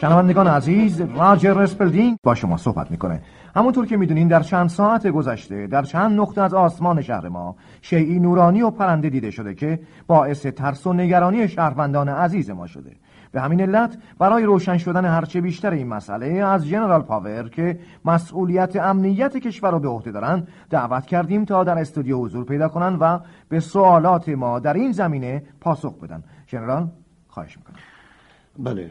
شنوندگان عزیز راجر اسپلدینگ با شما صحبت می‌کنه. همونطور که می‌دونین در چند ساعت گذشته در چند نقطه از آسمان شهر ما شیئی نورانی و پرنده دیده شده که باعث ترس و نگرانی شهروندان عزیز ما شده. به همین علت برای روشن شدن هرچه بیشتر این مسئله از ژنرال پاور که مسئولیت امنیت کشور را به عهده دارن دعوت کردیم تا در استودیو حضور پیدا کنن و به سوالات ما در این زمینه پاسخ بدن. ژنرال خواهش می‌کنم. بله.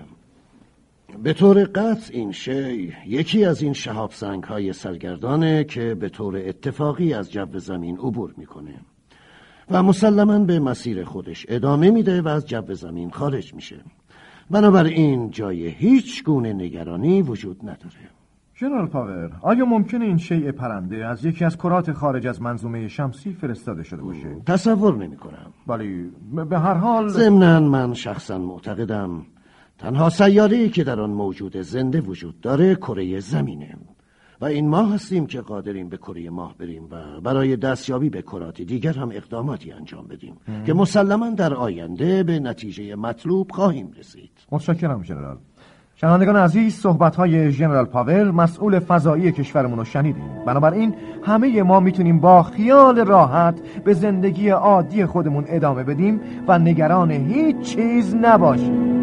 به طور قطع این شی یکی از این شهاب سنگ های سرگردانه که به طور اتفاقی از جو زمین عبور می‌کنه و مسلما به مسیر خودش ادامه میده و از جو زمین خارج میشه. بنابراین جای هیچ گونه نگرانی وجود نداره. جنرال پاور آیا ممکنه این شیء پرنده از یکی از کرات خارج از منظومه شمسی فرستاده شده باشه؟ تصور نمی کنم. ولی به هر حال ضمنا من شخصا معتقدم تنها سیاره که در آن موجود زنده وجود داره کره زمینه. و این ما هستیم که قادریم به کره ماه بریم و برای دستیابی به کرات دیگر هم اقداماتی انجام بدیم که مسلما در آینده به نتیجه مطلوب خواهیم رسید. متشکرم جنرال. شنوندگان عزیز صحبت های جنرال پاور مسئول فضایی کشورمون رو شنیدیم. بنابراین همه ما می‌تونیم با خیال راحت به زندگی عادی خودمون ادامه بدیم و نگران هیچ چیز نباشیم.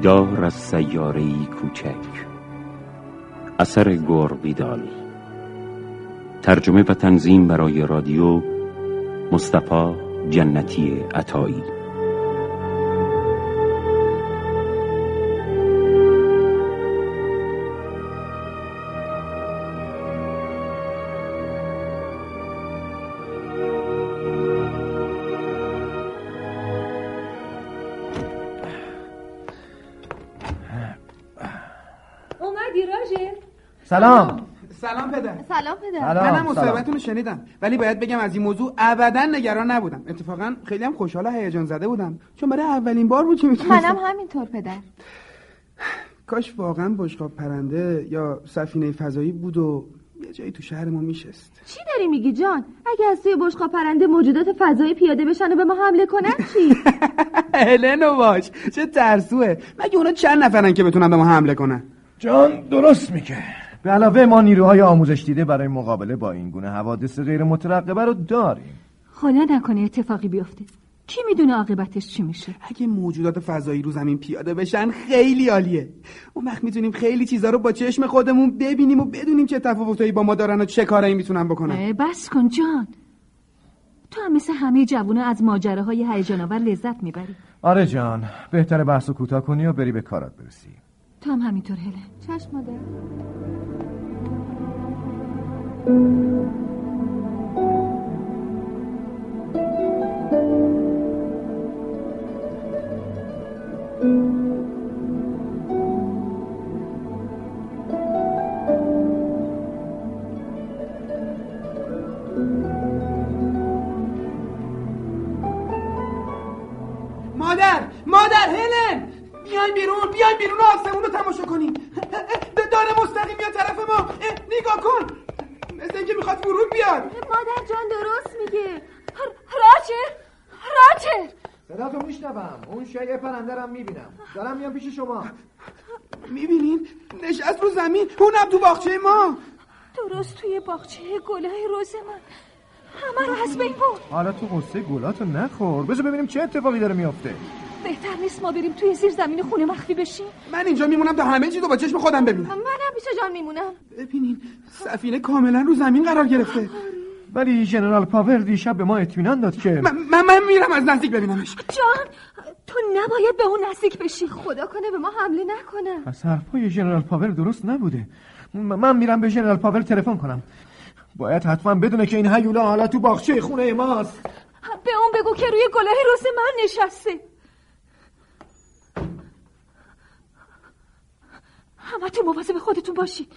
دیدار از سیاره کوچک. اثر گوربیدال ترجمه و تنظیم برای رادیو مصطفی جنتی عطایی. سلام. سلام پدر. سلام پدر. منم مصاحبتون رو شنیدم. ولی باید بگم از این موضوع ابدا نگران نبودم. اتفاقا خیلی هم خوشحال و هیجان زده بودم. چون برای اولین بار بود که می‌تونستم منم همینطور پدر. کاش واقعا بشقاب پرنده یا سفینه فضایی بود و یه جایی تو شهر ما میشست. چی داری میگی جان؟ اگه از توی بشقاب پرنده موجودات فضایی پیاده بشن و به ما حمله کنن چی؟ هلنو باش. چه ترسوه. مگه اونا چند نفرن که بتونن به ما حمله کنن؟ جان درست میگه. به علاوه ما نیروهای آموزش دیده برای مقابله با این گونه حوادث غیر مترقبه رو داریم. خدا نکنه اتفاقی بیفته. کی می‌دونه عاقبتش چی میشه؟ اگه موجودات فضایی رو زمین پیاده بشن خیلی عالیه. اون وقت می‌تونیم خیلی چیزا رو با چشم خودمون ببینیم و بدونیم چه تفاوتایی با ما دارن و چه کارایی می‌تونن بکنن. بس کن جان. تو هم مثل همه جوونا از ماجراهای هیجان آور لذت می‌بری. آره جان بهتره بحث و کوتاه کنی و بری به کارات برسی. تو هم همینطور هله چشم مادر مادر. بیاین بیرون بیاین بیرون آسمون رو تماشا کنیم. داره مستقیم میاد طرف ما. نگاه کن. مثل اینکه می‌خواد فرود بیاد. مادر جان درست میگه. راچر راچر صدا تو میشنوم. اون شیء پرنده رو می‌بینم. دارم میام پیش شما. می‌بینین؟ نشست رو زمین. اونم تو باغچه ما. درست توی باغچه گلای روز من. همه رو از بین برد. حالا تو قصه گلاتو نخور. بذار ببینیم چه اتفاقی داره میافته. بهتر نیست ما بریم توی زیر زمین خونه مخفی بشیم؟ من اینجا میمونم تا همه چیزو با چشم خودم ببینم. منم پیش جان میمونم. ببینین سفینه کاملا رو زمین قرار گرفته. ولی ژنرال پاور دیشب به ما اطمینان داد که من, من, من میرم از نزدیک ببینمش. جان تو نباید به اون نزدیک بشی. خدا کنه به ما حمله نکنه. پس حرفای ژنرال پاور درست نبوده. من میرم به ژنرال پاور تلفن کنم. باید حتما بدونه که این هیولا حالا تو باغچه خونه ماست. به اون بگو که روی گله روز من نشسته. همه تو مواظب خودتون باشی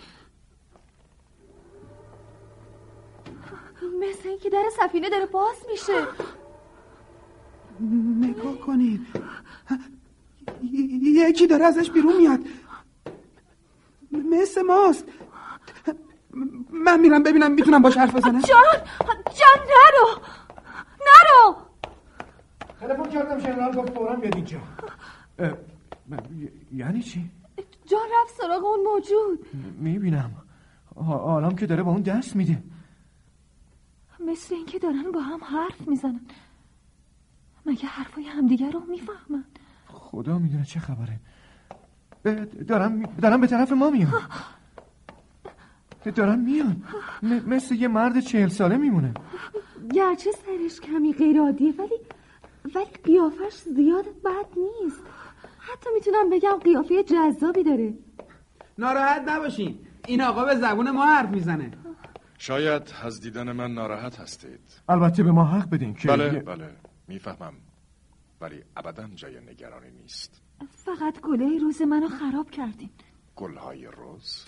مثل اینکه در سفینه داره باز میشه. نگاه کنید. یکی داره ازش بیرون میاد. مثل ماست. من میرم ببینم می‌تونم باش حرف بزنم. جان جان نرو. نرو. تلفن کردم ژنرال گفت فورا بیاد اینجا. یعنی چی؟ جان رفت سراغ اون موجود. می‌بینم. آلام که داره با اون دست میده مثل اینکه دارن با هم حرف می‌زنن. مگه حرفای همدیگر رو می‌فهمن؟ خدا می‌دونه چه خبره. دارم دارم به طرف ما میان. دارم میان. م- مثل یه مرد چهل ساله میمونه. گرچه سرش کمی غیر عادیه ولی ولی قیافش زیاد بد نیست. حتی می‌تونم بگم قیافه جذابی داره. ناراحت نباشین. این آقا به زبون ما حرف می‌زنه. شاید از دیدن من ناراحت هستید. البته به ما حق بدین که بله بله. می‌فهمم. ولی ابدا جای نگرانی نیست. فقط گله روز منو خراب کردین. گلهای روز؟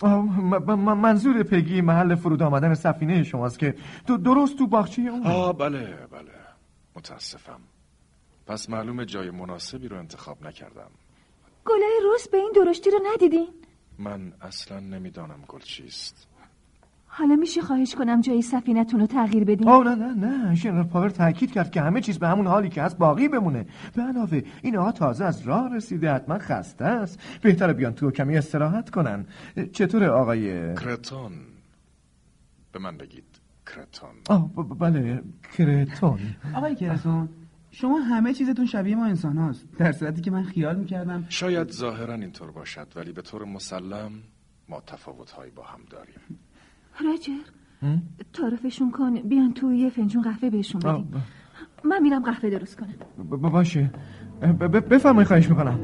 منظور پگی محل فرود آمدن سفینه شماست که تو درست تو باغچه اون. آه بله بله. متاسفم. پس معلوم جای مناسبی رو انتخاب نکردم. گله روز به این درشتی رو ندیدین؟ من اصلا نمی‌دانم گل چیست. حالا میشه خواهش کنم جای سفینتون رو تغییر بدین. آه نه نه نه. ژنرال پاور تاکید کرد که همه چیز به همون حالی که هست باقی بمونه. به علاوه این آقا تازه از راه رسیده حتما خسته است. بهتره بیان تو و کمی استراحت کنن. چطور آقای؟ کرتون. به من بگید. کرتون. آه بله کرتون. آقای کرسون شما همه چیزتون شبیه ما انسان هاست. در صورتی که من خیال می‌کردم شاید ظاهرا اینطور باشد ولی به طور مسلم ما تفاوتهایی با هم داریم. راجر تعارفشون کن. بیان تو یه فنجون قهوه بهشون آه، بدین من میرم قهوه درست کنم. باشه. ب- ب- بفرمایید خواهش می‌کنم.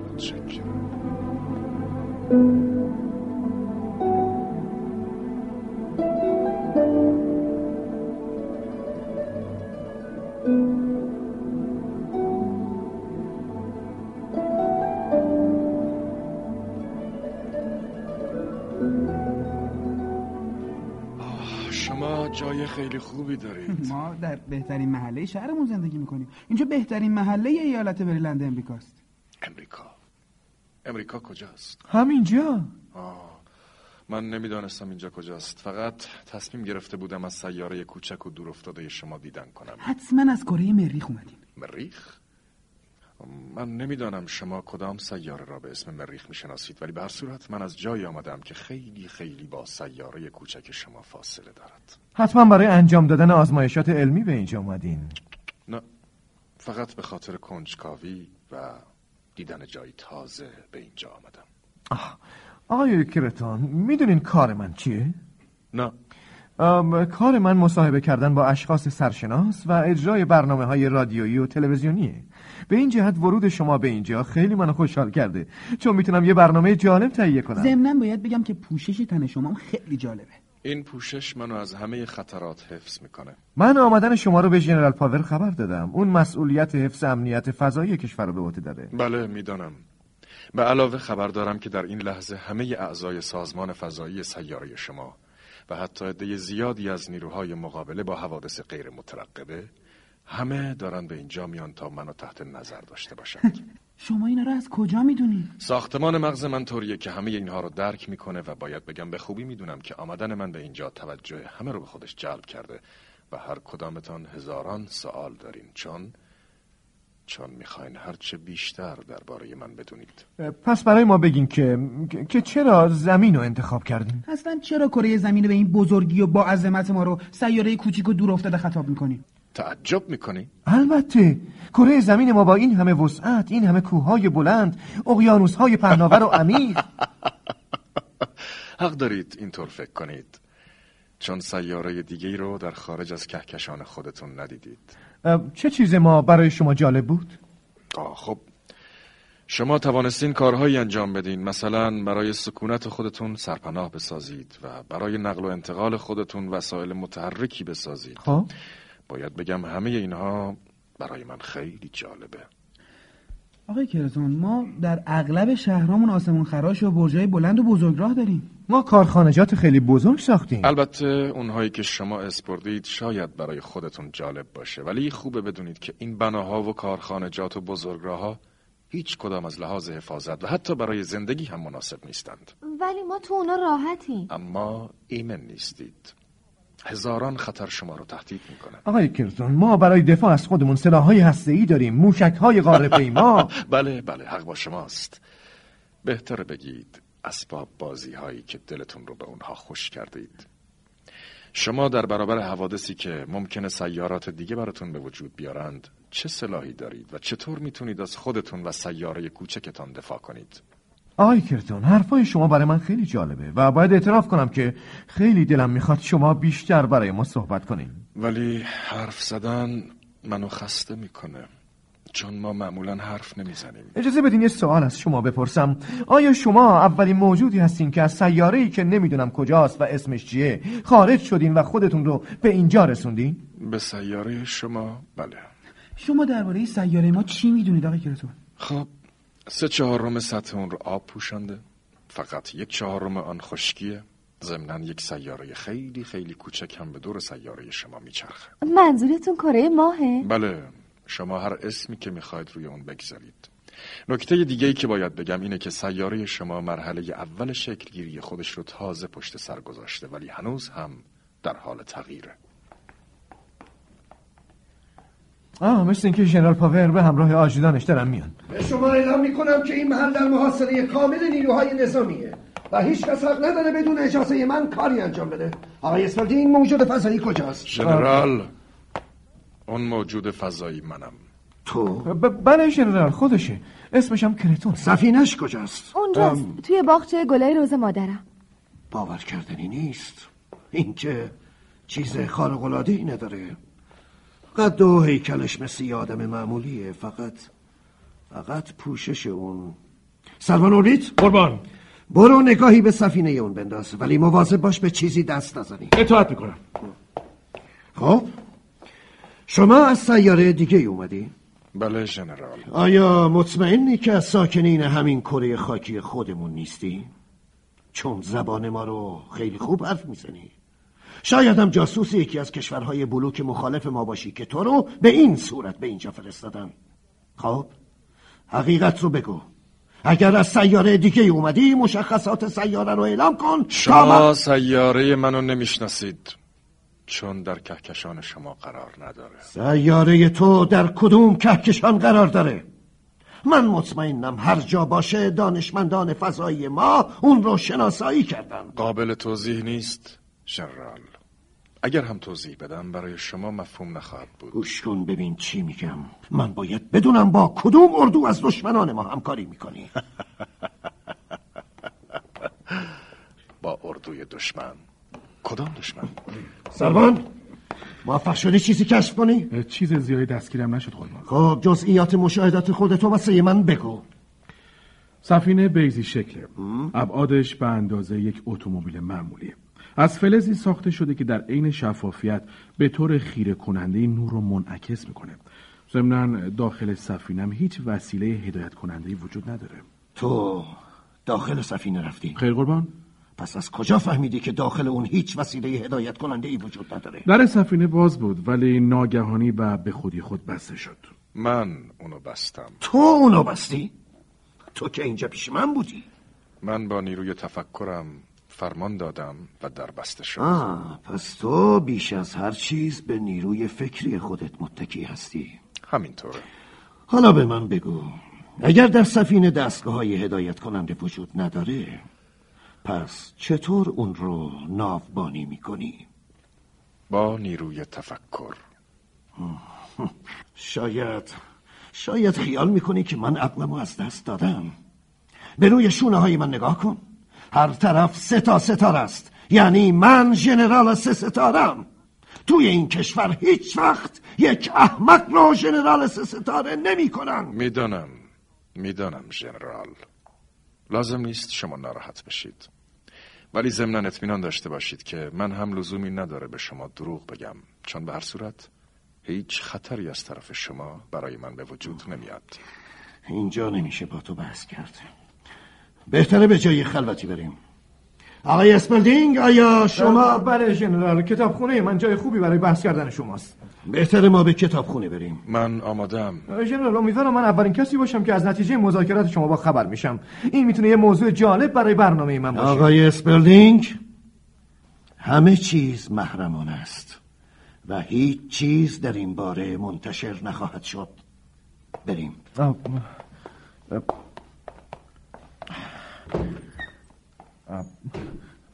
خیلی خوبی دارید. ما در بهترین محله شهرمون زندگی می‌کنیم. اینجا بهترین محله ایالت بریلند امریکاست. امریکا. امریکا کجاست؟ همینجا. آه. من نمی‌دانستم اینجا کجاست. فقط تصمیم گرفته بودم از سیاره کوچک و دور افتاده شما دیدن کنم. حتما از کره مریخ اومدین. مریخ؟ من نمی‌دانم شما کدام سیاره را به اسم مریخ می‌شناسید ولی به هر صورت من از جایی آمدم که خیلی خیلی با سیاره کوچک شما فاصله دارد. حتما برای انجام دادن آزمایشات علمی به اینجا اومدین. نه فقط به خاطر کنجکاوی و دیدن جایی تازه به اینجا آمدم. آه، آقای کرتون می‌دونین کار من چیه؟ نه. ام، کار من مصاحبه کردن با اشخاص سرشناس و اجرای برنامه های رادیویی و تلویزیونیه. به این جهت ورود شما به اینجا خیلی منو خوشحال کرده. چون می‌تونم یه برنامه جالب تهیه کنم. ضمنا باید بگم که پوشش تن شما خیلی جالبه. این پوشش منو از همه خطرات حفظ می‌کنه. من آمدن شما رو به ژنرال پاور خبر دادم. اون مسئولیت حفظ امنیت فضایی کشور رو به عهده داره. بله می‌دانم. به علاوه خبر دارم که در این لحظه همه اعضای سازمان فضایی سیاره شما و حتی عده زیادی از نیروهای مقابله با حوادث غیر مترقبه همه دارن به اینجا میان تا منو تحت نظر داشته باشند شما اینا رو از کجا می‌دونی؟ ساختمان مغز من طوریه که همه اینها رو درک می‌کنه و باید بگم به خوبی می‌دونم که آمدن من به اینجا توجه همه رو به خودش جلب کرده و هر کدامتان هزاران سوال دارین. چون چون می‌خواین هرچه بیشتر درباره من بدونید. پس برای ما بگین که که چرا زمین رو انتخاب کردین؟ اصلا چرا کره زمین به این بزرگی و با عظمت ما رو سیاره کوچیک و دور افتاده خطاب می‌کنی تعجب می‌کنی؟ البته کره زمین ما با این همه وسعت این همه کوههای بلند اقیانوسهای پهناور و عمیق حق دارید اینطور فکر کنید. چون سیاره دیگه رو در خارج از کهکشان خودتون ندیدید. چه چیز ما برای شما جالب بود؟ آه خب. شما توانستین کارهایی انجام بدین. مثلا برای سکونت خودتون سرپناه بسازید و برای نقل و انتقال خودتون وسایل متحرکی بسازید. خب. باید بگم همه اینها برای من خیلی جالبه. آقای کرزون ما در اغلب شهرامون آسمون خراش و برجای بلند و بزرگراه داریم. ما کارخانجات خیلی بزرگ ساختیم. البته اونهایی که شما اسپردید شاید برای خودتون جالب باشه ولی خوبه بدونید که این بناها و کارخانجات و بزرگراه ها هیچ کدام از لحاظ حفاظت و حتی برای زندگی هم مناسب نیستند. ولی ما تو اونا راحتیم. اما ایمن نیستید. هزاران خطر شما رو تهدید می‌کنه. آقای کرزون ما برای دفاع از خودمون سلاحهای هسته‌ای داریم موشک‌های غار پیما بله بله حق با شماست. بهتر بگید اسباب بازی هایی که دلتون رو به اونها خوش کردید. شما در برابر حوادثی که ممکنه سیارات دیگه براتون به وجود بیارند چه سلاحی دارید و چطور می‌تونید از خودتون و سیاره کوچکتان دفاع کنید؟ آقای کرتون حرفای شما برای من خیلی جالبه و باید اعتراف کنم که خیلی دلم می‌خواد شما بیشتر برای ما صحبت کنیم ولی حرف زدن منو خسته می‌کنه چون ما معمولا حرف نمی‌زنیم. اجازه بدین یه سوال از شما بپرسم. آیا شما اولین موجودی هستین که از سیاره ای که نمی‌دونم کجاست و اسمش چیه خارج شدین و خودتون رو به اینجا رسوندین؟ به سیاره شما؟ بله. شما درباره سیاره ما چی می‌دونید آقای کرزون خب سه چهارم سطح اون رو آب پوشانده. فقط یک چهارم آن خشکیه. ضمنا یک سیاره خیلی خیلی کوچک هم به دور سیاره شما میچرخه. منظورتون کره ماهه؟ بله. شما هر اسمی که می‌خواید روی اون بگذارید. نکته دیگه ای که باید بگم اینه که سیاره شما مرحله اول شکلگیری خودش رو تازه پشت سر گذاشته ولی هنوز هم در حال تغییره. آه مثل اینکه ژنرال پاور به همراه آجودانش دارن میان. به شما اعلام می‌کنم که این محل در محاصره کامل نیروهای نظامیه و هیچ کس حق نداره بدون اجازه من کاری انجام بده. آقای اسفلدی این موجود فضایی کجاست؟ ژنرال اون موجود فضایی منم. تو؟ ب- بله ژنرال خودشه. اسمش هم کرتون سفینش کجاست؟ اونجاست توی باغچه گلای روز مادرم. باور کردنی نیست. این که چیز خارق العاده ای نداره. قد و هیکلش مثل یه آدم معمولیه فقط فقط پوشش اون. سلمان اوربیت؟ قربان. برو نگاهی به سفینه اون بنداز ولی مواظب باش به چیزی دست نزنی. اطاعت می‌کنم. خب شما از سیاره دیگه ای اومدی؟ بله ژنرال آیا مطمئنی که از ساکنین همین کره خاکی خودمون نیستی؟ چون زبان ما رو خیلی خوب حرف می‌زنی. شاید هم جاسوس یکی از کشورهای بلوک مخالف ما باشی که تو رو به این صورت به اینجا فرستادن. خب حقیقت رو بگو. اگر از سیاره دیگه اومدی مشخصات سیاره رو اعلام کن شما من- سیاره منو نمی‌شناسید. چون در کهکشان شما قرار نداره. سیاره تو در کدوم کهکشان قرار داره؟ من مطمئنم هر جا باشه دانشمندان فضایی ما اون رو شناسایی کردن. قابل توضیح نیست ژنرال اگر هم توضیح بدم برای شما مفهوم نخواهد بود. گوش کن ببین چی میگم. من باید بدونم با کدوم اردو از دشمنان ما همکاری می‌کنی. با اردوی دشمن. کدام دشمن؟ سلمان موفق شدی چیزی کشف کنی؟ چیز زیادی دستگیرم نشد قربان. خب جزئیات مشاهدات خودتو واسه من بگو. سفینه بیزی شکله ابعادش به اندازه یک اتومبیل معمولیه از فلزی ساخته شده که در عین شفافیت به طور خیره کننده نور رو منعکس می‌کنه. ضمنا داخل سفینه هم هیچ وسیله هدایت کننده وجود نداره. تو داخل سفینه رفتی خیر قربان. پس از کجا فهمیدی که داخل اون هیچ وسیله هدایت کننده ای وجود نداره؟ در سفینه باز بود ولی ناگهانی و به خودی خود بسته شد. من اونو بستم. تو اونو بستی؟ تو که اینجا پیش من بودی. من با نیروی تفکرم فرمان دادم و در بسته شد. آه پس تو بیش از هر چیز به نیروی فکری خودت متکی هستی. همینطوره. حالا به من بگو اگر در سفینه دستگاه های هدایت کننده وجود نداره پس چطور اون رو ناوبانی می‌کنی؟ با نیروی تفکر. شاید شاید خیال می‌کنی که من عقلمو از دست دادم. به روی شونه های من نگاه کن. هر طرف سه تا ستاره است. یعنی من ژنرال سه ستارم. توی این کشور هیچ وقت یک احمق رو ژنرال سه ستاره نمی کنن. می‌دانم. می‌دانم ژنرال لازم نیست شما ناراحت بشید. ولی ضمنا اطمینان داشته باشید که من هم لزومی نداره به شما دروغ بگم. چون به هر صورت هیچ خطری از طرف شما برای من به وجود نمیاد. اینجا نمیشه با تو بحث کرد. بهتره به جای خلوتی بریم. آقای اسپلدینگ آیا شما بله ژنرال کتابخونه من جای خوبی برای بحث کردن شماست. بهتره ما به کتابخونه بریم. من آمادم ژنرال امیدوارم من اولین کسی باشم که از نتیجه مذاکرات شما با خبر میشم. این می‌تونه یه موضوع جالب برای برنامه من باشه. آقای اسپلدینگ همه چیز محرمانه است و هیچ چیز در این باره منتشر نخواهد شد. بریم. آه، آه.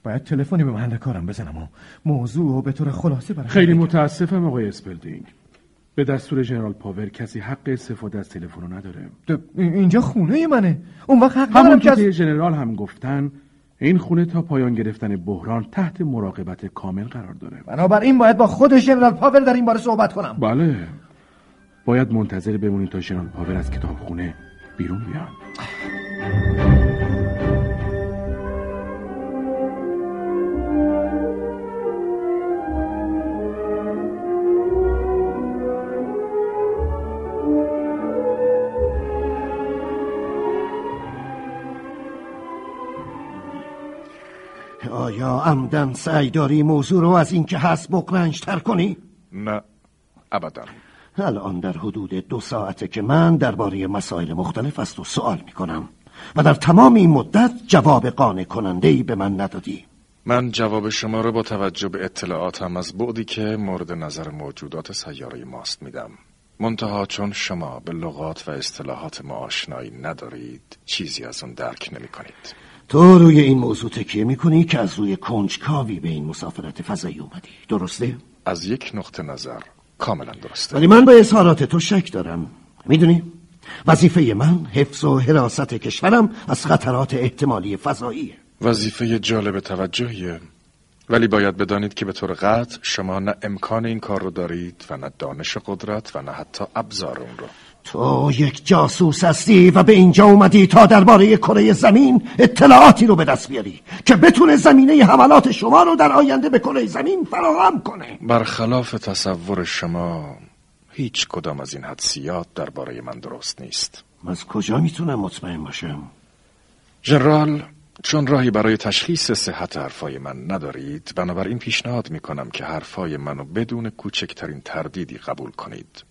باید تلفنی به محل کارم بزنم و موضوع و به طور خلاصه برای خیلی متاسفم آقای اسپلدینگ. به دستور ژنرال پاور کسی حق استفاده از تلفن رو نداره. اینجا خونه منه. اون وقت حق همون که از... طی ژنرال هم گفتن این خونه تا پایان گرفتن بحران تحت مراقبت کامل قرار داره. بنابراین باید با خود ژنرال پاور در این باره صحبت کنم. بله. باید منتظر بمونید تا ژنرال پاور از کتابخونه بیرون بیان آیا عمدن سعی داری موضوع رو از اینکه هست بقرنج تر کنی؟ نه ابدا. الان در حدود دو ساعته که من درباره مسائل مختلف از تو سوال می کنم و در تمام این مدت جواب قانع کننده ای به من ندادی. من جواب شما رو با توجه به اطلاعاتم از بعدی که مورد نظر موجودات سیاره ماست میدم. منتها چون شما به لغات و اصطلاحات ما آشنایی ندارید چیزی از اون درک نمی کنید تو روی این موضوع تکیه می کنی که از روی کنجکاوی به این مسافرت فضایی اومدی. درسته؟ از یک نقطه نظر کاملا درسته. ولی من به اظهارات تو شک دارم. می‌دونی؟ وظیفه من حفظ و حراست کشورم از خطرات احتمالی فضاییه. وظیفه جالب توجهیه. ولی باید بدانید که به طور قطع شما نه امکان این کار رو دارید و نه دانش قدرت و نه حتی ابزار اون رو. تو یک جاسوس هستی و به اینجا اومدی تا درباره کره زمین اطلاعاتی رو به دست بیاری که بتونه زمینه حملات شما رو در آینده به کره زمین فراهم کنه. برخلاف تصور شما هیچ کدام از این حدسیات درباره من درست نیست. از کجا می‌تونم مطمئن باشم؟ ژنرال چون راهی برای تشخیص صحت حرفای من ندارید بنابراین پیشنهاد می کنم که حرفای منو بدون کوچکترین تردیدی قبول کنید.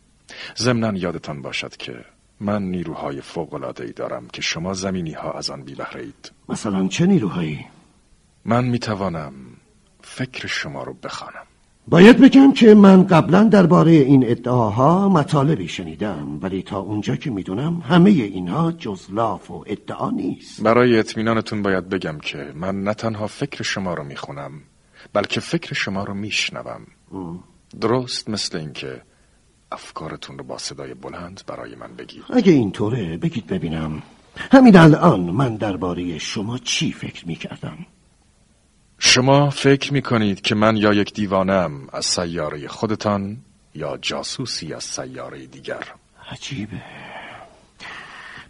ضمنا یادتان باشد که من نیروهای فوق‌العاده‌ای دارم که شما زمینی ها از آن بی بهره اید. مثلا چه نیروهایی؟ من می توانم فکر شما رو بخوانم باید بگم که من قبلا درباره این ادعاها مطالبی شنیدم ولی تا اونجا که می‌دونم همه اینها جز لاف و ادعا نیست برای اطمینانتون باید بگم که من نه تنها فکر شما رو می‌خونم بلکه فکر شما رو میشنوم درست مثل اینکه افکارتون رو با صدای بلند برای من بگید. اگه اینطوره بگید ببینم. همین الان من درباره شما چی فکر می‌کردم؟ شما فکر می‌کنید که من یا یک دیوانم از سیاره خودتان یا جاسوسی از سیاره دیگر. عجیبه.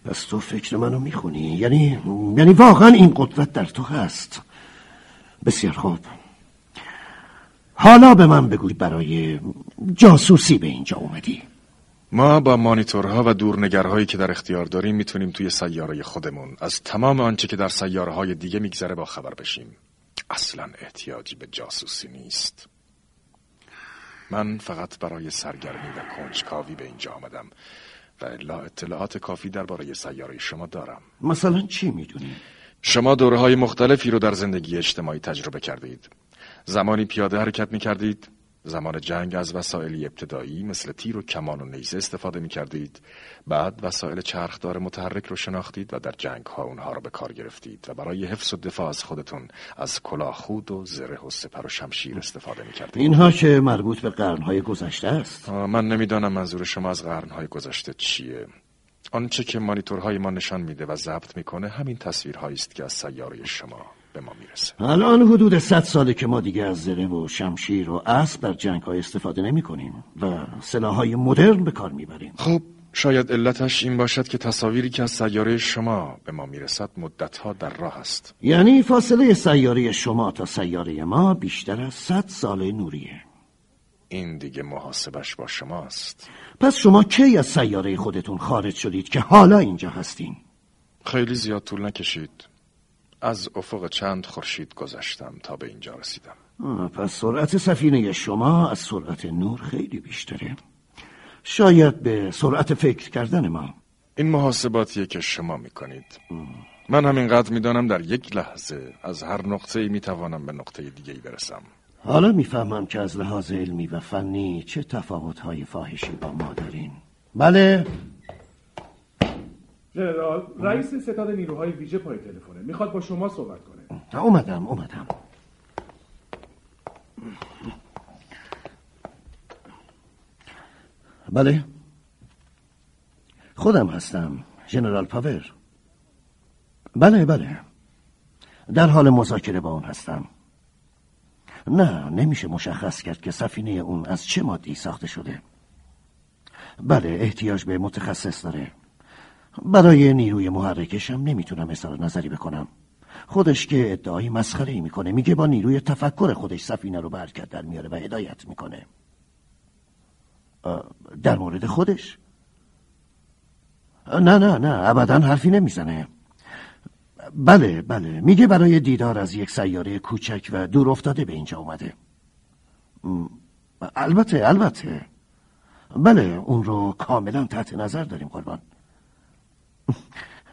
پس تو فکر منو می‌خونی؟ یعنی یعنی واقعا این قدرت در تو هست. بسیار خوب. حالا به من بگوی برای جاسوسی به اینجا اومدی. ما با مانیتورها و دورنگرهایی که در اختیار داریم می‌تونیم توی سیاره خودمون از تمام آنچه که در سیاره های دیگه میگذره با خبر بشیم. اصلا احتیاجی به جاسوسی نیست. من فقط برای سرگرمی و کنجکاوی به اینجا آمدم و الا اطلاعات کافی درباره سیاره شما دارم. مثلا چی می‌دونی؟ شما دوره های مختلفی رو در زندگی اجتماعی تجربه کردید. زمانی پیاده حرکت می کردید زمان جنگ از وسایلی ابتدایی مثل تیر و کمان و نیزه استفاده می کردید بعد وسایل چرخدار متحرک رو شناختید و در جنگ ها اونها رو به کار گرفتید و برای حفظ و دفاع از خودتون از کلاه خود و زره و سپر و شمشیر استفاده می کردید اینها که مربوط به قرنهای گذشته است؟ من نمی‌دانم منظور شما از قرنهای گذشته چیه. آنچه که مانیتورهای ما نشان میده و ضبط می‌کنه همین تصویرهایی است که از سیاره شما. به ما می‌رسه. الان حدود صد ساله که ما دیگه از زره و شمشیر و اسب در جنگ های استفاده نمی کنیم و سلاح های مدرن به کار می‌بریم. خب شاید علتش این باشد که تصاویری که از سیاره شما به ما می‌رسد مدتها در راه است. یعنی فاصله سیاره شما تا سیاره ما بیشتر از صد سال نوریه. این دیگه محاسبش با شماست. پس شما کی از سیاره خودتون خارج شدید که حالا اینجا هستین؟ خیلی زیاد طول نکشید. از افق چند خورشید گذشتم تا به اینجا رسیدم. پس سرعت سفینه شما از سرعت نور خیلی بیشتره. شاید به سرعت فکر کردن ما. این محاسباتیه که شما می‌کنید. من همینقدر می‌دانم در یک لحظه از هر نقطه ای می‌توانم به نقطه دیگه ای برسم. حالا می‌فهمم که از لحاظ علمی و فنی چه تفاوت‌های فاحشی با ما دارین. بله. ژنرال رئیس ستاد نیروهای ویژه پای تلفنه. می‌خواد با شما صحبت کنه. اومدم اومدم. بله. خودم هستم ژنرال پاور. بله بله. در حال مذاکره با اون هستم. نه نمیشه مشخص کرد که سفینه اون از چه مادی ساخته شده. بله احتیاج به متخصص داره. برای نیروی محرکشم نمی‌تونم اظهار نظری بکنم. خودش که ادعای مسخره ای می‌کنه میگه با نیروی تفکر خودش سفینه رو به حرکت در میاره و هدایت می‌کنه. در مورد خودش؟ نه نه نه ابدا حرفی نمی‌زنه. بله بله میگه برای دیدار از یک سیاره کوچک و دور افتاده به اینجا اومده. البته البته. بله اون رو کاملا تحت نظر داریم قربان.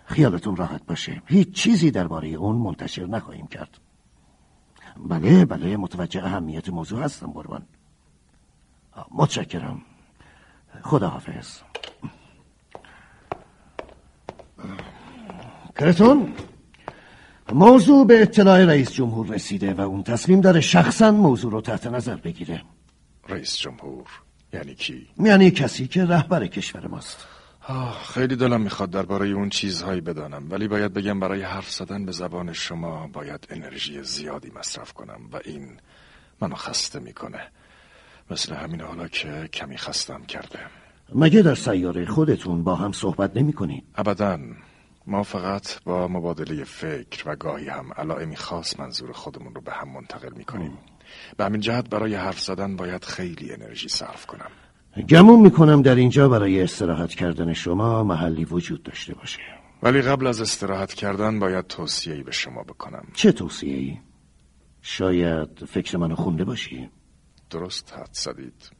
خیالتون راحت باشه. هیچ چیزی درباره اون منتشر نخواهیم کرد. بله بله متوجه اهمیت موضوع هستم قربان. متشکرم. خداحافظ. کرتون موضوع به اطلاع رئیس جمهور رسیده و اون تصمیم داره شخصا موضوع رو تحت نظر بگیره. رئیس جمهور یعنی کی؟ یعنی کسی که رهبر کشور ماست. آه خیلی دلم می‌خواد درباره اون چیزهایی بدانم ولی باید بگم برای حرف زدن به زبان شما باید انرژی زیادی مصرف کنم و این منو خسته می‌کنه. مثل همین حالا که کمی خستم کرده. مگه در سیاره خودتون با هم صحبت نمی کنید؟ ابدا. ما فقط با مبادله فکر و گاهی هم علائمی خاص منظور خودمون رو به هم منتقل می‌کنیم. به همین جهت برای حرف زدن باید خیلی انرژی صرف کنم. گمون می‌کنم در اینجا برای استراحت کردن شما محلی وجود داشته باشه. ولی قبل از استراحت کردن باید توصیه‌ای به شما بکنم. چه توصیه ای؟ شاید فکر منو خونده باشی؟ درست حد زدید.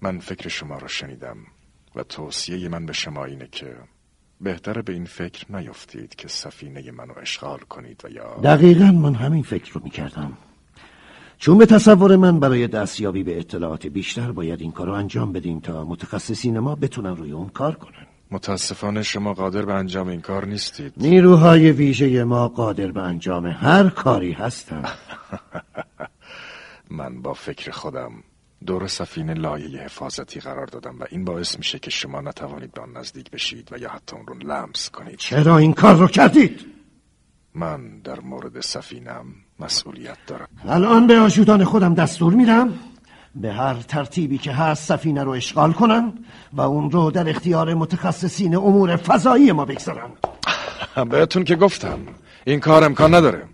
من فکر شما را شنیدم و توصیه من به شما اینه که بهتره به این فکر نیفتید که سفینه منو اشغال کنید و یا دقیقا من همین فکر رو می‌کردم. چون به تصور من برای دستیابی به اطلاعات بیشتر باید این کار رو انجام بدیم تا متخصصین ما بتونن روی اون کار کنن. متاسفانه شما قادر به انجام این کار نیستید. نیروهای ویژه ما قادر به انجام هر کاری هستن من با فکر خودم دور سفینه لایه حفاظتی قرار دادم و این باعث میشه که شما نتوانید به آن نزدیک بشید و یا حتی اون رو لمس کنید. چرا این کار رو کردید؟ من در مورد سفینم مسئولیت دارم. الان به آشودان خودم دستور میدم به هر ترتیبی که هست سفینه رو اشغال کنن و اون رو در اختیار متخصصین امور فضایی ما بگذارن. بهتون که گفتم این کار امکان نداره.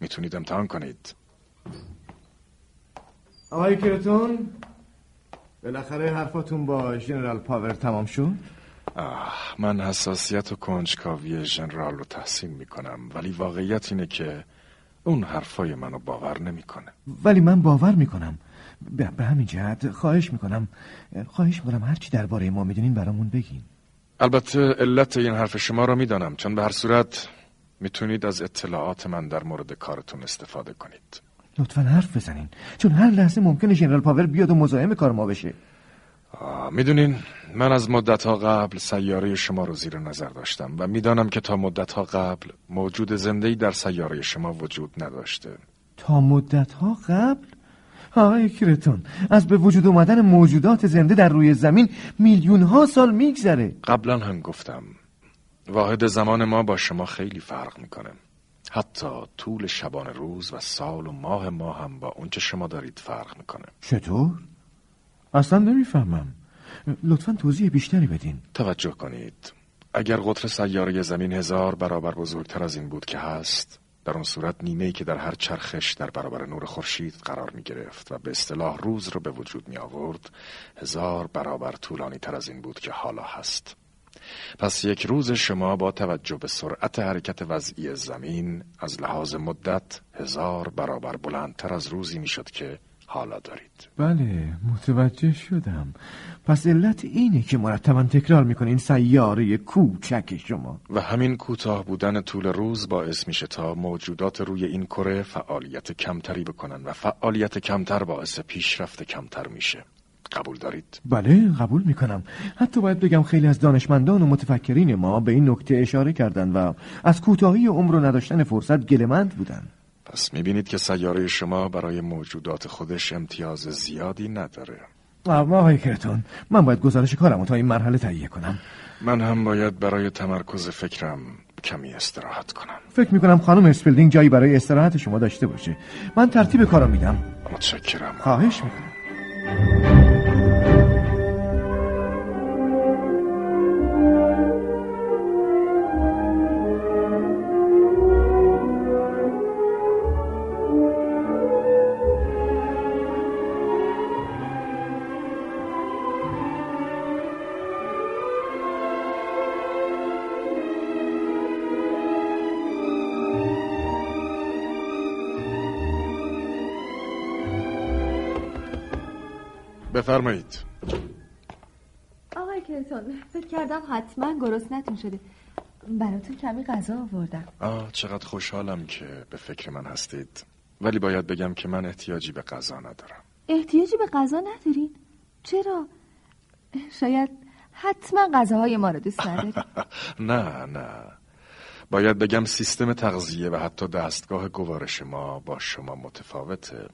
می‌تونید امتحان کنید. آقای کرتون بالاخره حرفاتون با ژنرال پاور تمام شد؟ آه من حساسیت و کنجکاوی ژنرال رو تحسین می‌کنم ولی واقعیت اینه که اون حرفای منو باور نمی‌کنه. ولی من باور می‌کنم. به, همین جهت خواهش می‌کنم خواهش می‌کنم هرچی درباره ما می‌دونین برامون بگین. البته علت این حرف شما رو می‌دانم چون به هر صورت می‌تونید از اطلاعات من در مورد کارتون استفاده کنید. لطفا حرف بزنین چون هر لحظه ممکنه ژنرال پاور بیاد و مزاحم کار ما بشه. می‌دونین من از مدتها قبل سیاره شما رو زیر نظر داشتم و می‌دانم که تا مدتها قبل موجود زندهی در سیاره شما وجود نداشته. تا مدتها قبل؟ آقای کرتون از به وجود اومدن موجودات زنده در روی زمین میلیون ها سال میگذره. قبلا هم گفتم واحد زمان ما با شما خیلی فرق می‌کنه. حتی طول شبان روز و سال و ماه ما هم با اونچه شما دارید فرق می‌کنه. چطور؟ اصلا نمی‌فهمم. لطفا توضیح بیشتری بدین. توجه کنید. اگر قطر سیاره زمین هزار برابر بزرگتر از این بود که هست در اون صورت نیمه که در هر چرخش در برابر نور خورشید قرار می گرفت و به اصطلاح روز رو به وجود می آورد هزار برابر طولانی تر از این بود که حالا هست. پس یک روز شما با توجه به سرعت حرکت وضعی زمین از لحاظ مدت هزار برابر بلندتر از روزی می‌شد که حالا دارید. بله متوجه شدم. پس علت اینه که مرتبا تکرار می‌کنین سیاره کوچک شما. و همین کوتاه بودن طول روز باعث میشه تا موجودات روی این کره فعالیت کمتری بکنن و فعالیت کمتر باعث پیشرفت کمتر میشه. قبول دارید؟ بله قبول می‌کنم. حتی باید بگم خیلی از دانشمندان و متفکرین ما به این نکته اشاره کردند و از کوتاهی عمر و نداشتن فرصت گله‌مند بودند. پس می‌بینید که سیاره شما برای موجودات خودش امتیاز زیادی نداره. آقای کرتون من باید گزارش کارم تا این مرحله تهیه کنم. من هم باید برای تمرکز فکرم کمی استراحت کنم. فکر می‌کنم خانم اسپلدینگ جایی برای استراحت شما داشته باشه. من ترتیب کارم میدم. متشکرم. خواهش می‌کنم. بفرمایید. آقای کلتون فکر کردم حتما گرسنتون شده. براتون کمی غذا آوردم. آه چقدر خوشحالم که به فکر من هستید. ولی باید بگم که من احتیاجی به غذا ندارم. احتیاجی به غذا ندارین؟ چرا؟ شاید حتما غذاهای ما رو دوست ندارید نه نه. باید بگم سیستم تغذیه و حتی دستگاه گوارش ما با شما متفاوته.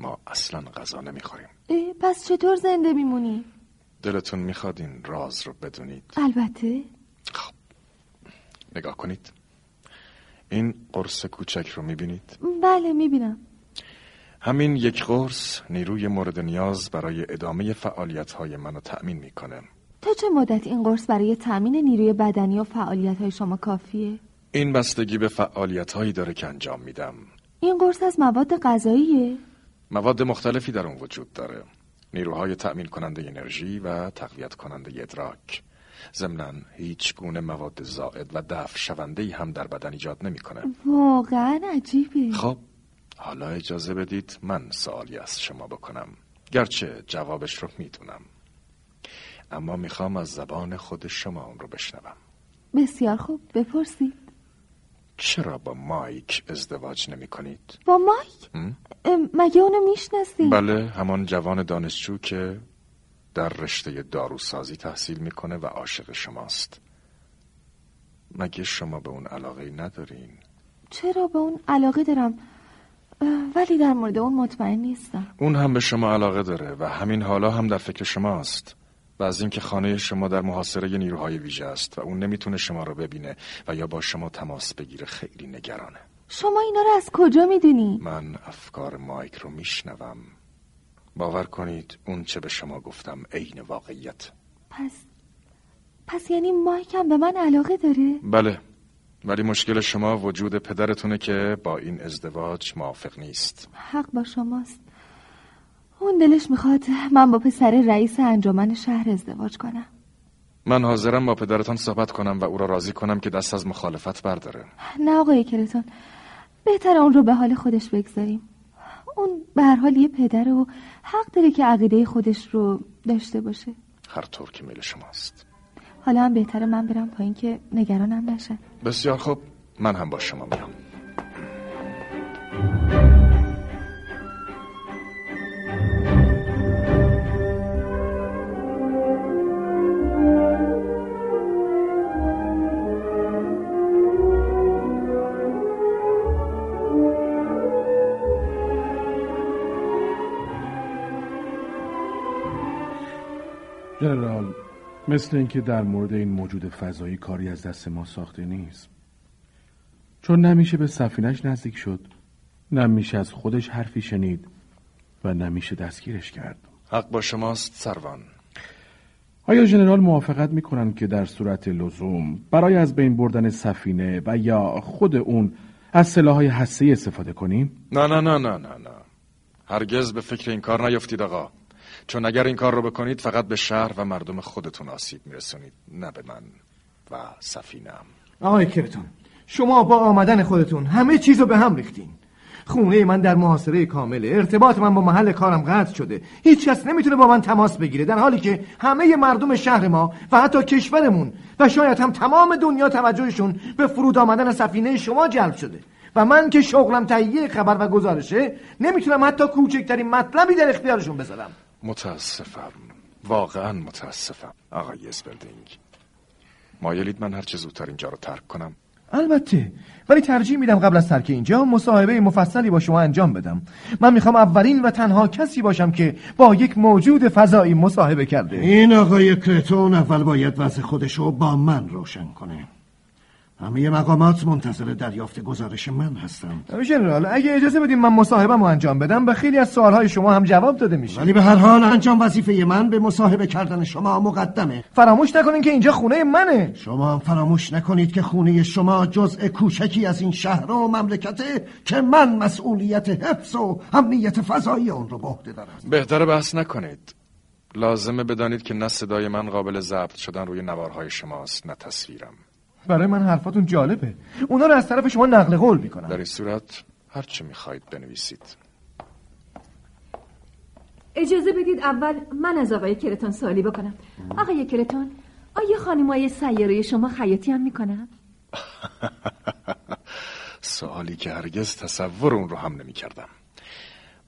ما اصلا غذا نمی‌خوریم. پس چطور زنده میمونی؟ دلتون می‌خواد این راز رو بدونید. البته. خب نگاه کنید. این قرص کوچک رو می‌بینید؟ بله می‌بینم. همین یک قرص نیروی مورد نیاز برای ادامه فعالیت های منو تأمین می‌کنه. تا چه مدت این قرص برای تأمین نیروی بدنی و فعالیت های شما کافیه؟ این بستگی به فعالیت هایی داره که انجام میدم. این قرص از مواد غذاییه؟ مواد مختلفی در اون وجود داره. نیروهای تأمین کننده انرژی و تقویت کننده ادراک. ضمنا هیچ گونه مواد زائد و دفع شونده هم در بدن ایجاد نمی‌کنه. واقعا عجیبه. خب حالا اجازه بدید من سوالی از شما بکنم. گرچه جوابش رو می‌دونم. اما می‌خوام از زبان خود شما اون رو بشنوم. بسیار خوب بپرسید. چرا با مایک ازدواج نمی کنید؟ با مایک؟ مگه اونو می‌شناسی؟ بله همان جوان دانشجو که در رشته داروسازی تحصیل می‌کنه و عاشق شماست مگه شما به اون علاقه ندارین؟ چرا به اون علاقه دارم ولی در مورد اون مطمئن نیستم اون هم به شما علاقه داره و همین حالا هم در فکر شماست و از اینکه خانه شما در محاصره نیروهای ویژه است و اون نمی‌تونه شما رو ببینه و یا با شما تماس بگیره خیلی نگرانه. شما اینا رو از کجا می‌دونی؟ من افکار مایک رو میشنوم. باور کنید اون چه به شما گفتم عین واقعیت. پس پس یعنی مایک هم به من علاقه داره؟ بله ولی مشکل شما وجود پدرتونه که با این ازدواج موافق نیست. حق با شماست. اون دلش می‌خواد من با پسر رئیس انجمن شهر ازدواج کنم. من حاضرم با پدرتان صحبت کنم و او را راضی کنم که دست از مخالفت برداره. نه آقای کرتون بهتر اون رو به حال خودش بگذاریم. اون به هر حال یه پدره و حق داره که عقیده خودش رو داشته باشه. هر طور که میل شماست. حالا هم بهتره من برم پایین که نگرانم نشن. بسیار خوب من هم با شما میام جنرال مثل اینکه در مورد این موجود فضایی کاری از دست ما ساخته نیست. چون نمیشه به سفینش نزدیک شد نمیشه از خودش حرفی شنید و نمیشه دستگیرش کرد. حق با شماست سروان. آیا ژنرال موافقت می‌کنند که در صورت لزوم برای از بین بردن سفینه و یا خود اون از سلاحهای هسته استفاده کنیم؟ نه نه نه نه نه نه. هرگز به فکر این کار نیفتید آقا. چون اگر این کار رو بکنید فقط به شهر و مردم خودتون آسیب میرسونید نه به من و سفینم. آقای کرتون شما با آمدن خودتون همه چیز رو به هم ریختین. خونه من در محاصره کامله ارتباط من با محل کارم قطع شده. هیچ کس نمی‌تونه با من تماس بگیره در حالی که همه مردم شهر ما و حتی کشورمون و شاید هم تمام دنیا توجهشون به فرود آمدن سفینه شما جلب شده. و من که شغلم تهیه خبر و گزارشه نمی‌تونم حتی کوچکترین مطلبی در اختیارشون بذارم. متاسفم. واقعا متاسفم. آقای اسپلدینگ. مایلید من هرچه زودتر اینجا رو ترک کنم. البته. ولی ترجیح میدم قبل از ترک اینجا مصاحبه مفصلی با شما انجام بدم. من می‌خوام اولین و تنها کسی باشم که با یک موجود فضایی مصاحبه کرده. این آقای کرتون اول باید وضع خودش رو با من روشن کنه. همه مقامات منتظر دریافت گزارش من هستند. ژنرال اگه اجازه بدیم من مصاحبه‌مو انجام بدم به خیلی از سوالهای شما هم جواب داده میشه. ولی به هر حال انجام وظیفه من به مصاحبه کردن شما مقدمه. فراموش نکنین که اینجا خونه منه. شما هم فراموش نکنید که خونه شما جزء کوچکی از این شهر و مملکته که من مسئولیت حفظ و امنیت فضایی اون رو به عهده دارم. بهتر بحث نکنید. لازمه بدانید که نه صدای من قابل ضبط شدن روی نوارهای شماست نه تصویرم. برای من حرفاتون جالبه. اونا رو از طرف شما نقل قول می‌کنم در این صورت هر چه می‌خواهید بنویسید. اجازه بدید اول من از آقای کرتون سوالی بکنم. آقای کرتون آیا خانمای سیاره شما خیاطی هم می‌کنن؟ سوالی که هرگز تصور اون رو هم نمی کردم.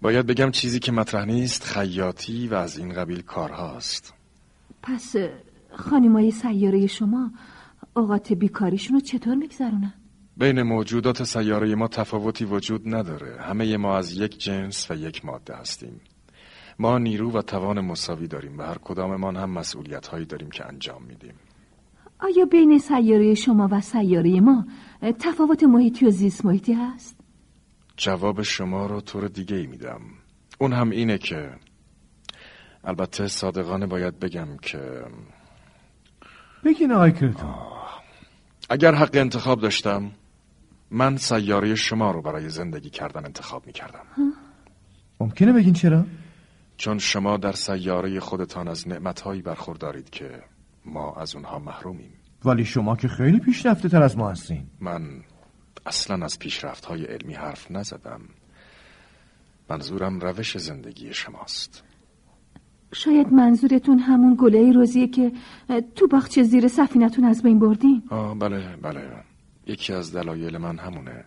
باید بگم چیزی که مطرح نیست خیاطی و از این قبیل کارهاست. پس خانمای سیاره شما اوقات بیکاریشون رو چطور میگذرونن؟ بین موجودات سیاره ما تفاوتی وجود نداره. همه ما از یک جنس و یک ماده هستیم. ما نیرو و توان مساوی داریم و هر کداممان هم مسئولیت هایی داریم که انجام میدیم. آیا بین سیاره شما و سیاره ما تفاوت محیطی و زیست محیطی هست؟ جواب شما رو طور دیگه ای میدم. اون هم اینه که البته صادقانه باید بگم که بگین آقای کرتون اگر حق انتخاب داشتم من سیاره شما رو برای زندگی کردن انتخاب می کردم ممکنه بگین چرا؟ چون شما در سیاره خودتان از نعمتهایی برخوردارید که ما از اونها محرومیم. ولی شما که خیلی پیشرفته تر از ما هستین. من اصلا از پیشرفت های علمی حرف نزدم. منظورم روش زندگی شماست. شاید منظورتون همون گله روزیه که تو باغچه زیر سفینتون از بین بردین. آه بله بله. یکی از دلایل من همونه.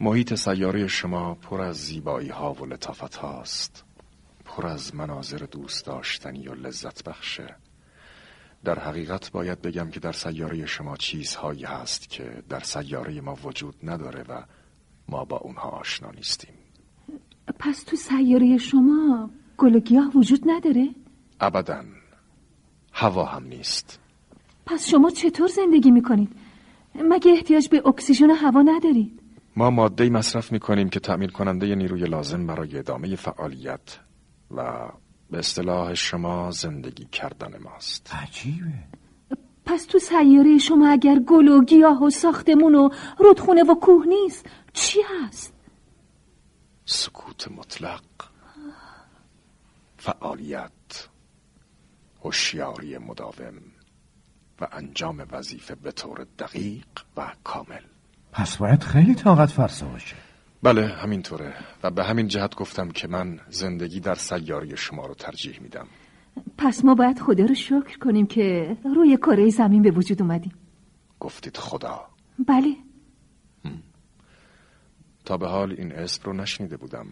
محیط سیاره شما پر از زیبایی ها و لطافت هاست پر از مناظر دوست داشتنی و لذت بخشه. در حقیقت باید بگم که در سیاره شما چیزهایی هست که در سیاره ما وجود نداره و ما با اونها آشنا نیستیم. پس تو سیاره شما گل و گیاه وجود نداره؟ ابدا هوا هم نیست پس شما چطور زندگی می‌کنید؟ مگه احتیاج به اکسیژن و هوا ندارید؟ ما ماده مصرف می‌کنیم که تأمین کننده نیروی لازم برای ادامه فعالیت و به اصطلاح شما زندگی کردن ماست عجیبه پس تو سیاره شما اگر گل و گیاه و ساختمون و رودخونه و کوه نیست چی هست؟ سکوت مطلق فعالیت هوشیاری مداوم و انجام وظیفه به طور دقیق و کامل. پس باید خیلی طاقت فرسا باشه. بله همینطوره. و به همین جهت گفتم که من زندگی در سیاره شما رو ترجیح میدم. پس ما باید خدا رو شکر کنیم که روی کره زمین به وجود اومدیم. گفتید خدا. بله. تا به حال این اسم رو نشنیده بودم.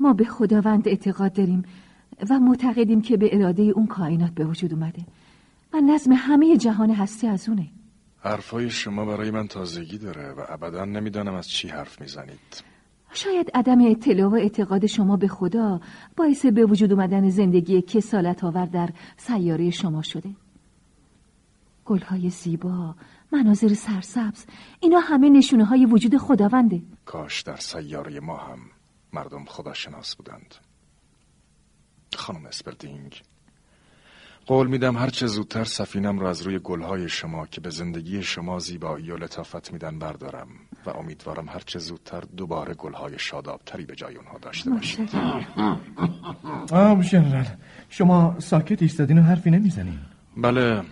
ما به خداوند اعتقاد داریم. و معتقدیم که به اراده اون کائنات به وجود اومده. و نظم همه جهان هستی از اونه. حرفای شما برای من تازگی داره و ابدا نمی‌دانم از چی حرف می‌زنید. شاید عدم اطلاع و اعتقاد شما به خدا باعث به وجود اومدن زندگی کسالت آور در سیاره شما شده. گلهای زیبا مناظر سرسبز اینا همه نشونه های وجود خداونده. کاش در سیاره ما هم مردم خداشناس بودند. خانم اسپلدینگ قول میدم هرچه زودتر سفینم رو از روی گلهای شما که به زندگی شما زیبایی و لطافت میدن بردارم و امیدوارم هرچه زودتر دوباره گلهای شادابتری به جای اونها داشته باشید آه ژنرال شما ساکت ایستادین و حرفی نمی‌زنین. بله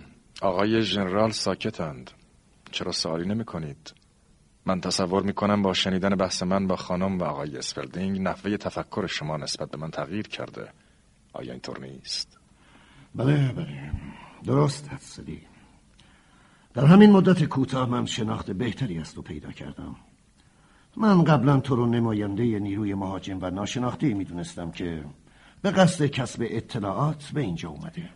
آقای ژنرال ساکتند. چرا سوالی نمی کنید؟ من تصور می کنم با شنیدن بحث من با خانم و آقای اسپلدینگ نحوه تفکر شما نسبت به من تغییر کرده. آیا اینطور نیست؟ بله بله. درسته حتی در همین مدت کوتاه من شناخت بهتری از تو پیدا کردم. من قبلا تو رو نماینده نیروی مهاجم و ناشناخته می‌دونستم که به قصد کسب اطلاعات به اینجا اومده.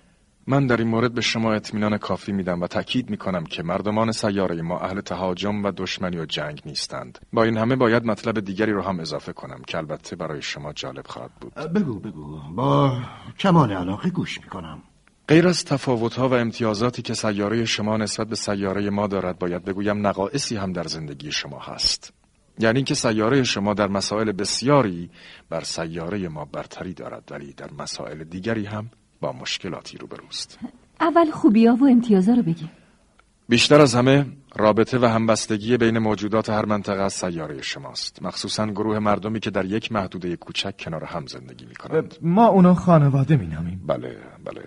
من در این مورد به شما اطمینان کافی میدم و تاکید می‌کنم که مردمان سیاره ما اهل تهاجم و دشمنی و جنگ نیستند. با این همه باید مطلب دیگری رو هم اضافه کنم که البته برای شما جالب خواهد بود. بگو بگو. با کمال علاقه گوش می‌کنم. غیر از تفاوتها و امتیازاتی که سیاره شما نسبت به سیاره ما دارد باید بگویم نقائصی هم در زندگی شما هست. یعنی که سیاره شما در مسائل بسیاری بر سیاره ما برتری دارد ولی در مسائل دیگری هم با مشکلاتی روبروست. اول خوبیا و امتیازا رو بگیم بیشتر از همه رابطه و همبستگی بین موجودات هر منطقه از سیاره شماست. مخصوصا گروه مردمی که در یک محدوده کوچک کنار هم زندگی می کنند ما اونا خانواده مینامیم. بله بله.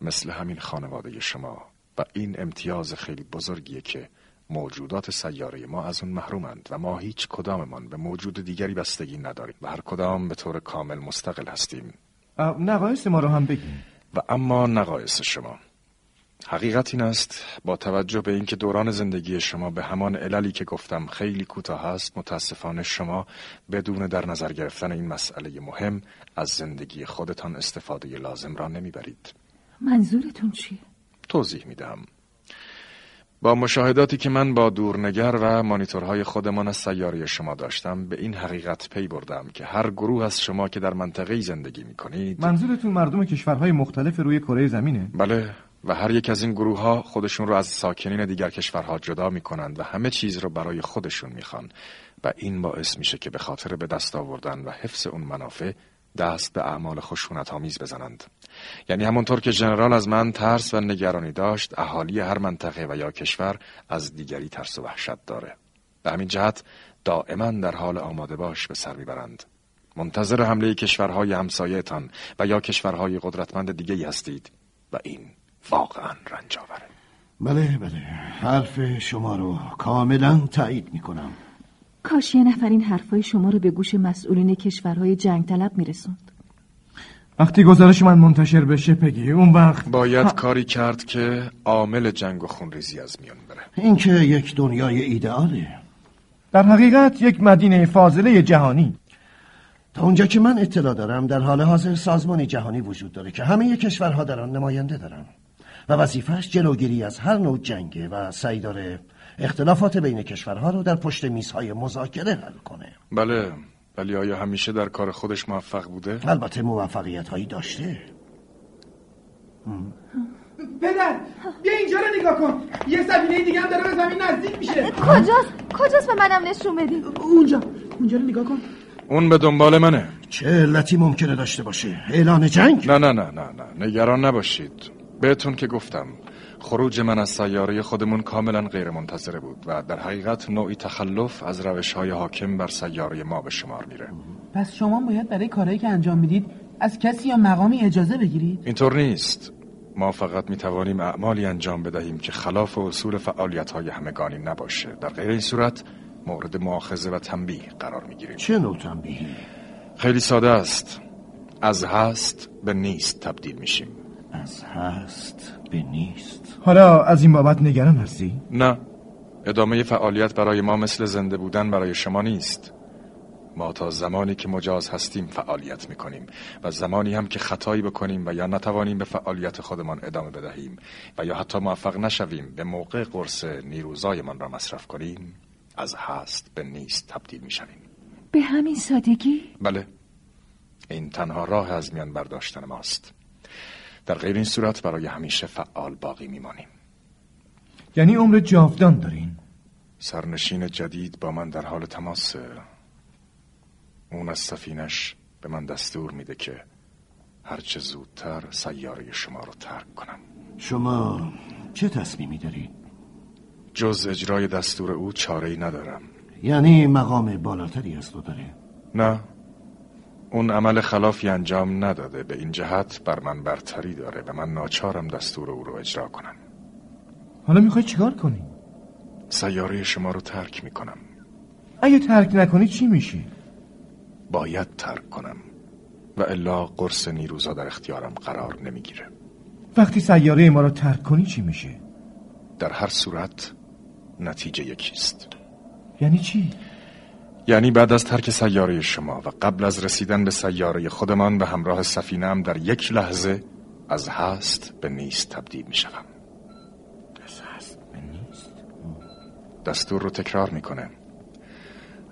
مثل همین خانواده شما و این امتیاز خیلی بزرگیه که موجودات سیاره ما از اون محرومند و ما هیچ کداممان به موجود دیگری بستگی نداریم و هر کدام به طور کامل مستقل هستیم. نقایص ما رو هم بگیم و اما نقایص شما. حقیقت این است با توجه به اینکه دوران زندگی شما به همان عللی که گفتم خیلی کوتاه است متاسفانه شما بدون در نظر گرفتن این مسئله مهم از زندگی خودتان استفاده لازم را نمی‌برید. منظورتون چیه؟ توضیح میدم با مشاهداتی که من با دورنگر و مانیتورهای خودمان از سیاره شما داشتم به این حقیقت پی بردم که هر گروه از شما که در منطقه زندگی می کنید منظورتون مردم کشورهای مختلف روی کره زمینه؟ بله و هر یک از این گروه ها خودشون رو از ساکنین دیگر کشورها جدا می کنند و همه چیز رو برای خودشون می‌خوان و این باعث میشه که به خاطر به دست آوردن و حفظ اون منافع دست به اعمال خشونت آمیز بزنند یعنی همونطور که ژنرال از من ترس و نگرانی داشت اهالی هر منطقه و یا کشور از دیگری ترس و وحشت داره. به همین جهت دائما در حال آماده باش به سر می‌برند. منتظر حمله کشورهای همسایهتان و یا کشورهای قدرتمند دیگه هستید و این واقعا رنج آوره بله بله. حرف شما رو کاملا تایید می‌کنم. کاش یه نفر این حرفای شما رو به گوش مسئولین کشورهای جنگ طلب میرسوند. وقتی گزارش من منتشر بشه پگی اون وقت باید کاری کرد که عامل جنگ و خونریزی از میان بره. این که یک دنیای ایدئاله در حقیقت یک مدینه فاضله جهانی. تا اونجا که من اطلاع دارم در حال حاضر سازمانی جهانی وجود داره که همه کشورها در آن نماینده دارن. و وظیفش جلوگیری از هر نوع جنگه و سعی داره اختلافات بین کشورها رو در پشت میزهای مذاکره حل کنه. بله. ولی آیا همیشه در کار خودش موفق بوده؟ البته موفقیت هایی داشته. پدر بیا اینجا رو نگاه کن. یه سفینه دیگه هم داره به زمین نزدیک میشه. کجاست؟ کجاست به منم نشون بدین اونجا. اونجا رو نگاه کن. اون به دنبال منه. چه علتی ممکنه داشته باشه؟ اعلان جنگ؟ نه نه نه نه نه. نگران نباشید. بهتون که گفتم. خروج من از سیاره خودمون کاملا غیر منتظره بود و در حقیقت نوعی تخلف از روش های حاکم بر سیاره ما به شمار میره. پس شما باید برای کارهایی که انجام می‌دید از کسی یا مقامی اجازه بگیرید؟ اینطور نیست. ما فقط می توانیم اعمالی انجام بدهیم که خلاف اصول فعالیت های همگانی نباشه. در غیر این صورت مورد مؤاخذه و تنبیه قرار می گیریم چه نوع تنبیهی؟ خیلی ساده است. از هست به نیست تبدیل میشیم. از هست به نیست. حالا از این بابت نگران هستی؟ نه. ادامه فعالیت برای ما مثل زنده بودن برای شما نیست. ما تا زمانی که مجاز هستیم فعالیت می‌کنیم و زمانی هم که خطایی بکنیم و یا نتوانیم به فعالیت خودمان ادامه بدهیم و یا حتی موفق نشویم به موقع قرص نیروزایمان را مصرف کنیم از هست به نیست تبدیل می‌شویم. به همین سادگی؟ بله. این تنها راه از میان برداشتن ماست. در غیر این صورت برای همیشه فعال باقی میمانیم. یعنی عمر جاودان دارین؟ سرنشین جدید با من در حال تماسه اون از سفینش به من دستور میده که هرچه زودتر سیاره شما رو ترک کنم. شما چه تصمیمی دارید؟ جز اجرای دستور او چاره ای ندارم. یعنی مقام بالاتری از تو داره؟ نه. اون عمل خلافی انجام نداده به این جهت بر من برتری داره و من ناچارم دستور او رو اجرا کنم حالا می‌خوای چیکار کنی؟ سیاره شما رو ترک می‌کنم اگه ترک نکنی چی میشی؟ باید ترک کنم و الا قرص نیروزا در اختیارم قرار نمی‌گیره وقتی سیاره ما رو ترک کنی چی میشه؟ در هر صورت نتیجه یکیست یعنی چی؟ یعنی بعد از ترک سیاره شما و قبل از رسیدن به سیاره خودمان و همراه سفینم در یک لحظه از هست به نیست تبدیل می شوم دستور رو تکرار می‌کنه.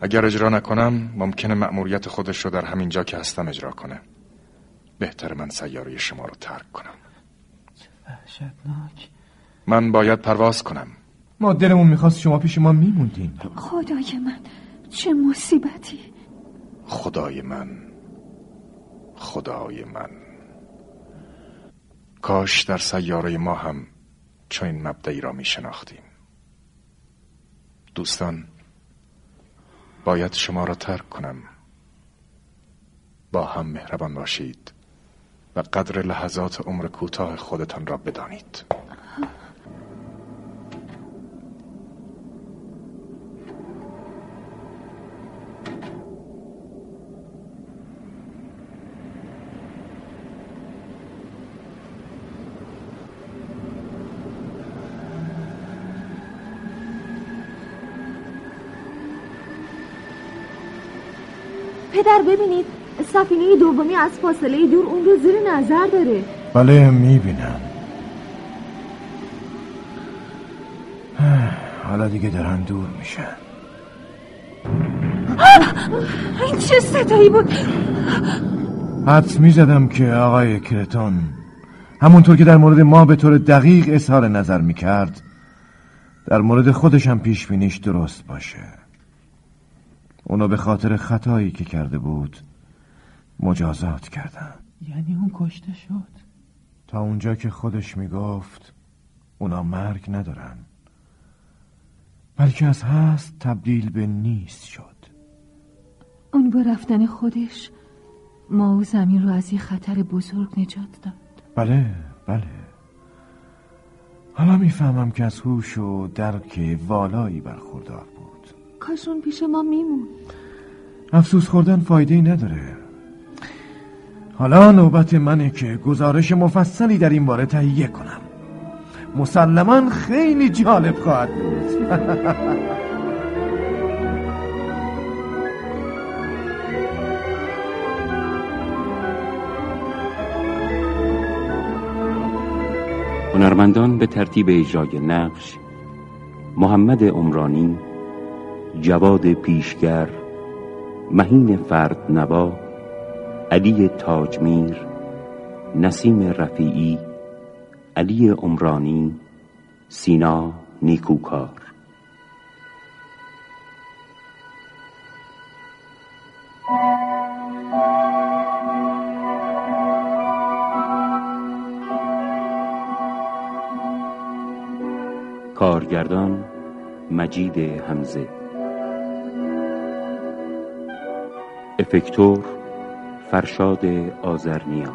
اگر اجرا نکنم ممکنه مأموریت خودش رو در همین جا که هستم اجرا کنه. بهتر من سیاره شما رو ترک کنم. وحشتناک. من باید پرواز کنم. ما دلمون می‌خواست شما پیش ما میموندین. خدای من. چه مصیبتی؟ خدای من خدای من. کاش در سیاره ما هم چنین مبدعی را می شناختیم. دوستان باید شما را ترک کنم. با هم مهربان باشید و قدر لحظات عمر کوتاه خودتان را بدانید. پدر ببینید سفینه دومی از فاصله دور اون رو زیر نظر داره. بله می‌بینم. حالا دیگه دارن دور میشن. این چه صدایی بود؟ حدس می‌زدم که آقای کرتون همونطور که در مورد ما به طور دقیق اظهار نظر می‌کرد در مورد خودش هم پیش بینیش درست باشه. اونو به خاطر خطایی که کرده بود مجازات کردن. یعنی اون کشته شد؟ تا اونجا که خودش می‌گفت اونا مرگ ندارن. بلکه از هست تبدیل به نیست شد. اون با رفتن خودش ما و زمین رو از یه خطر بزرگ نجات داد. بله بله. حالا می‌فهمم که از هوش و درک والایی برخوردار بود. کاش اون پیش ما میمون. افسوس خوردن فایده ای نداره. حالا نوبت منه که گزارش مفصلی در این باره تهیه کنم. مسلما خیلی جالب خواهد بود. هنرمندان به ترتیب اجرای نقش محمد عمرانی جواد پیشگر مهین فرد نوا علی تاجمیر نسیم رفیعی علی عمرانی سینا نیکوکار. کارگردان مجید همزه افکتور فرشاد آزرنیا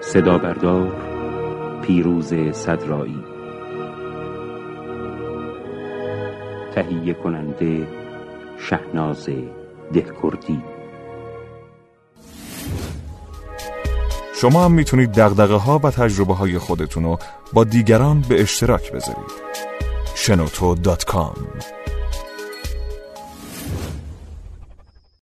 صدا بردار پیروز صدرایی. تهیه کننده شهناز دهکردی. شما هم می‌تونید دقدقه ها و تجربه های خودتون رو با دیگران به اشتراک بذارید. شنوتو دات کام.